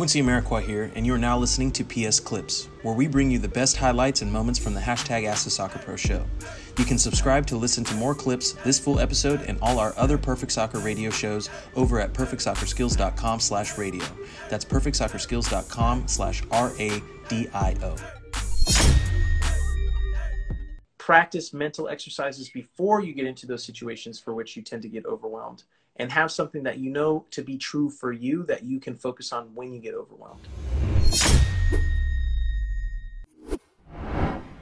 Quincy Amarikwa here, and you are now listening to PS Clips, where we bring you the best highlights and moments from the hashtag Ask the Soccer Pro show. You can subscribe to listen to more clips, this full episode, and all our other Perfect Soccer radio shows over at perfectsoccerskills.com slash radio. That's perfectsoccerskills.com slash R-A-D-I-O. Practice mental exercises before you get into those situations for which you tend to get overwhelmed and have something that you know to be true for you that you can focus on when you get overwhelmed.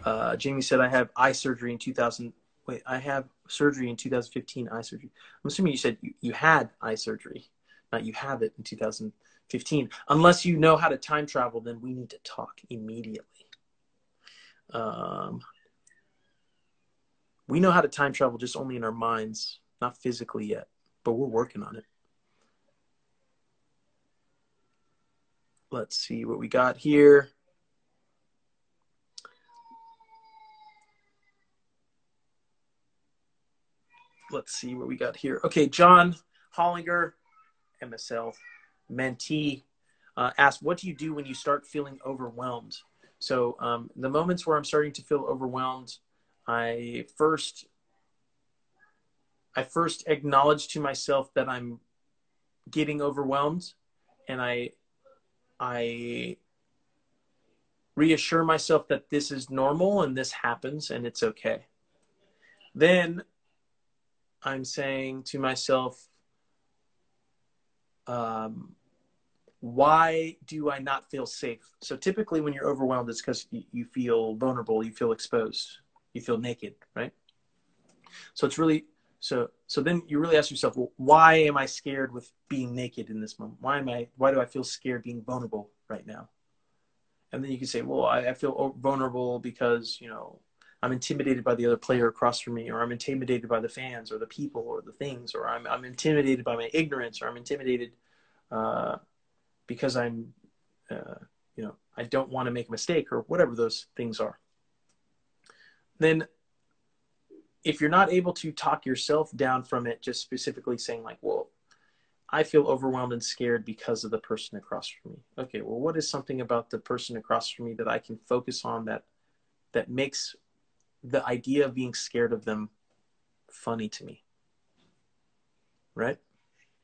Uh, Jamie said, I have eye surgery in 2000. Wait, I have surgery in 2015, eye surgery. I'm assuming you said you, you had eye surgery, not you have it in 2015. Unless you know how to time travel, then we need to talk immediately. Um, we know how to time travel just only in our minds, not physically yet but we're working on it. Let's see what we got here. Let's see what we got here. Okay, John Hollinger, MSL mentee, uh, asked, "What do you do when you start feeling overwhelmed?" So um, the moments where I'm starting to feel overwhelmed, I first I first acknowledge to myself that I'm getting overwhelmed and I I reassure myself that this is normal and this happens and it's okay. Then I'm saying to myself, um, why do I not feel safe? So typically, when you're overwhelmed, it's because you feel vulnerable, you feel exposed, you feel naked, right? So it's really so so then you really ask yourself, well, why am I scared with being naked in this moment? Why am I why do I feel scared being vulnerable right now? And then you can say, well, I, I feel vulnerable because you know I'm intimidated by the other player across from me, or I'm intimidated by the fans, or the people, or the things, or I'm I'm intimidated by my ignorance, or I'm intimidated uh, because I'm uh, you know I don't want to make a mistake, or whatever those things are. Then if you're not able to talk yourself down from it, just specifically saying like, well, I feel overwhelmed and scared because of the person across from me. Okay, well, what is something about the person across from me that I can focus on that that makes the idea of being scared of them funny to me? Right?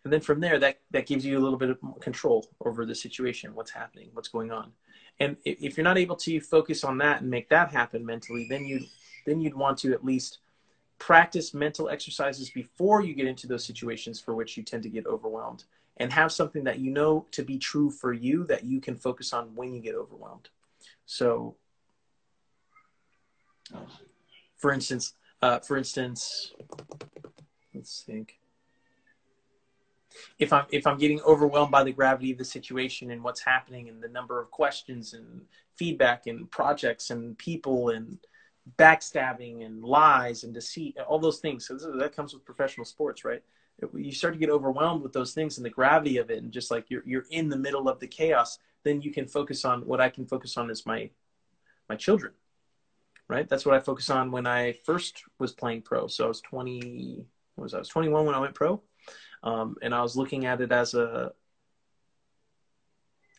And then from there, that that gives you a little bit of control over the situation, what's happening, what's going on. And if you're not able to focus on that and make that happen mentally, then you then you'd want to at least practice mental exercises before you get into those situations for which you tend to get overwhelmed and have something that you know to be true for you that you can focus on when you get overwhelmed. So for instance uh, for instance let's think. If i'm if i'm getting overwhelmed by the gravity of the situation and what's happening and the number of questions and feedback and projects and people and backstabbing and lies and deceit, all those things. So that comes with professional sports, right? You start to get overwhelmed with those things and the gravity of it, and just like you're you're in the middle of the chaos. Then you can focus on what I can focus on is my my children, right? That's what I focus on when I first was playing pro. So I was 20, was I? I was 21 when I went pro, um, and I was looking at it as a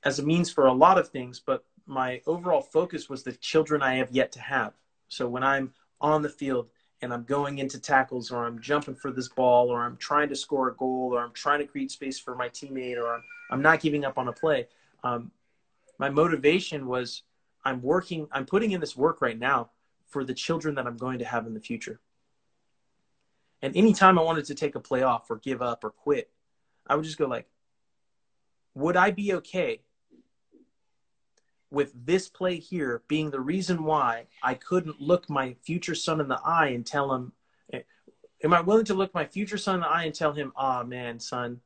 as a means for a lot of things, but my overall focus was the children I have yet to have so when I'm on the field and I'm going into tackles or I'm jumping for this ball or I'm trying to score a goal or I'm trying to create space for my teammate or I'm, I'm not giving up on a play, um, my motivation was I'm working, I'm putting in this work right now for the children that I'm going to have in the future. And anytime I wanted to take a play off or give up or quit, I would just go like, would I be okay with this play here being the reason why I couldn't look my future son in the eye and tell him, am I willing to look my future son in the eye and tell him, oh man, son,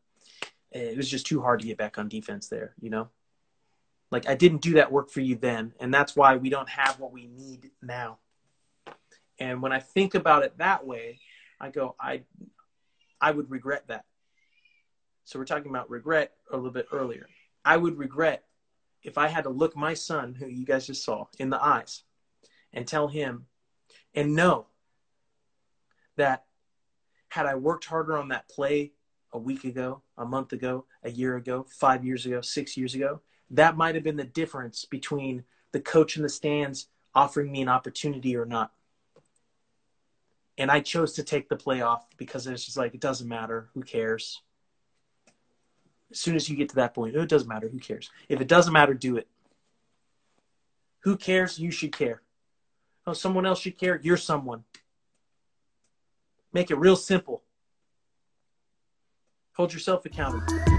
it was just too hard to get back on defense there, you know? Like I didn't do that work for you then, and that's why we don't have what we need now. And when I think about it that way, I go, I, I would regret that. So we're talking about regret a little bit earlier. I would regret if I had to look my son, who you guys just saw, in the eyes and tell him and know that had I worked harder on that play a week ago, a month ago, a year ago, five years ago, six years ago, that might have been the difference between the coach in the stands offering me an opportunity or not. And I chose to take the play off because it's just like, it doesn't matter. Who cares? As soon as you get to that point, it doesn't matter. Who cares? If it doesn't matter, do it. Who cares? You should care. Oh, someone else should care. You're someone. Make it real simple. Hold yourself accountable.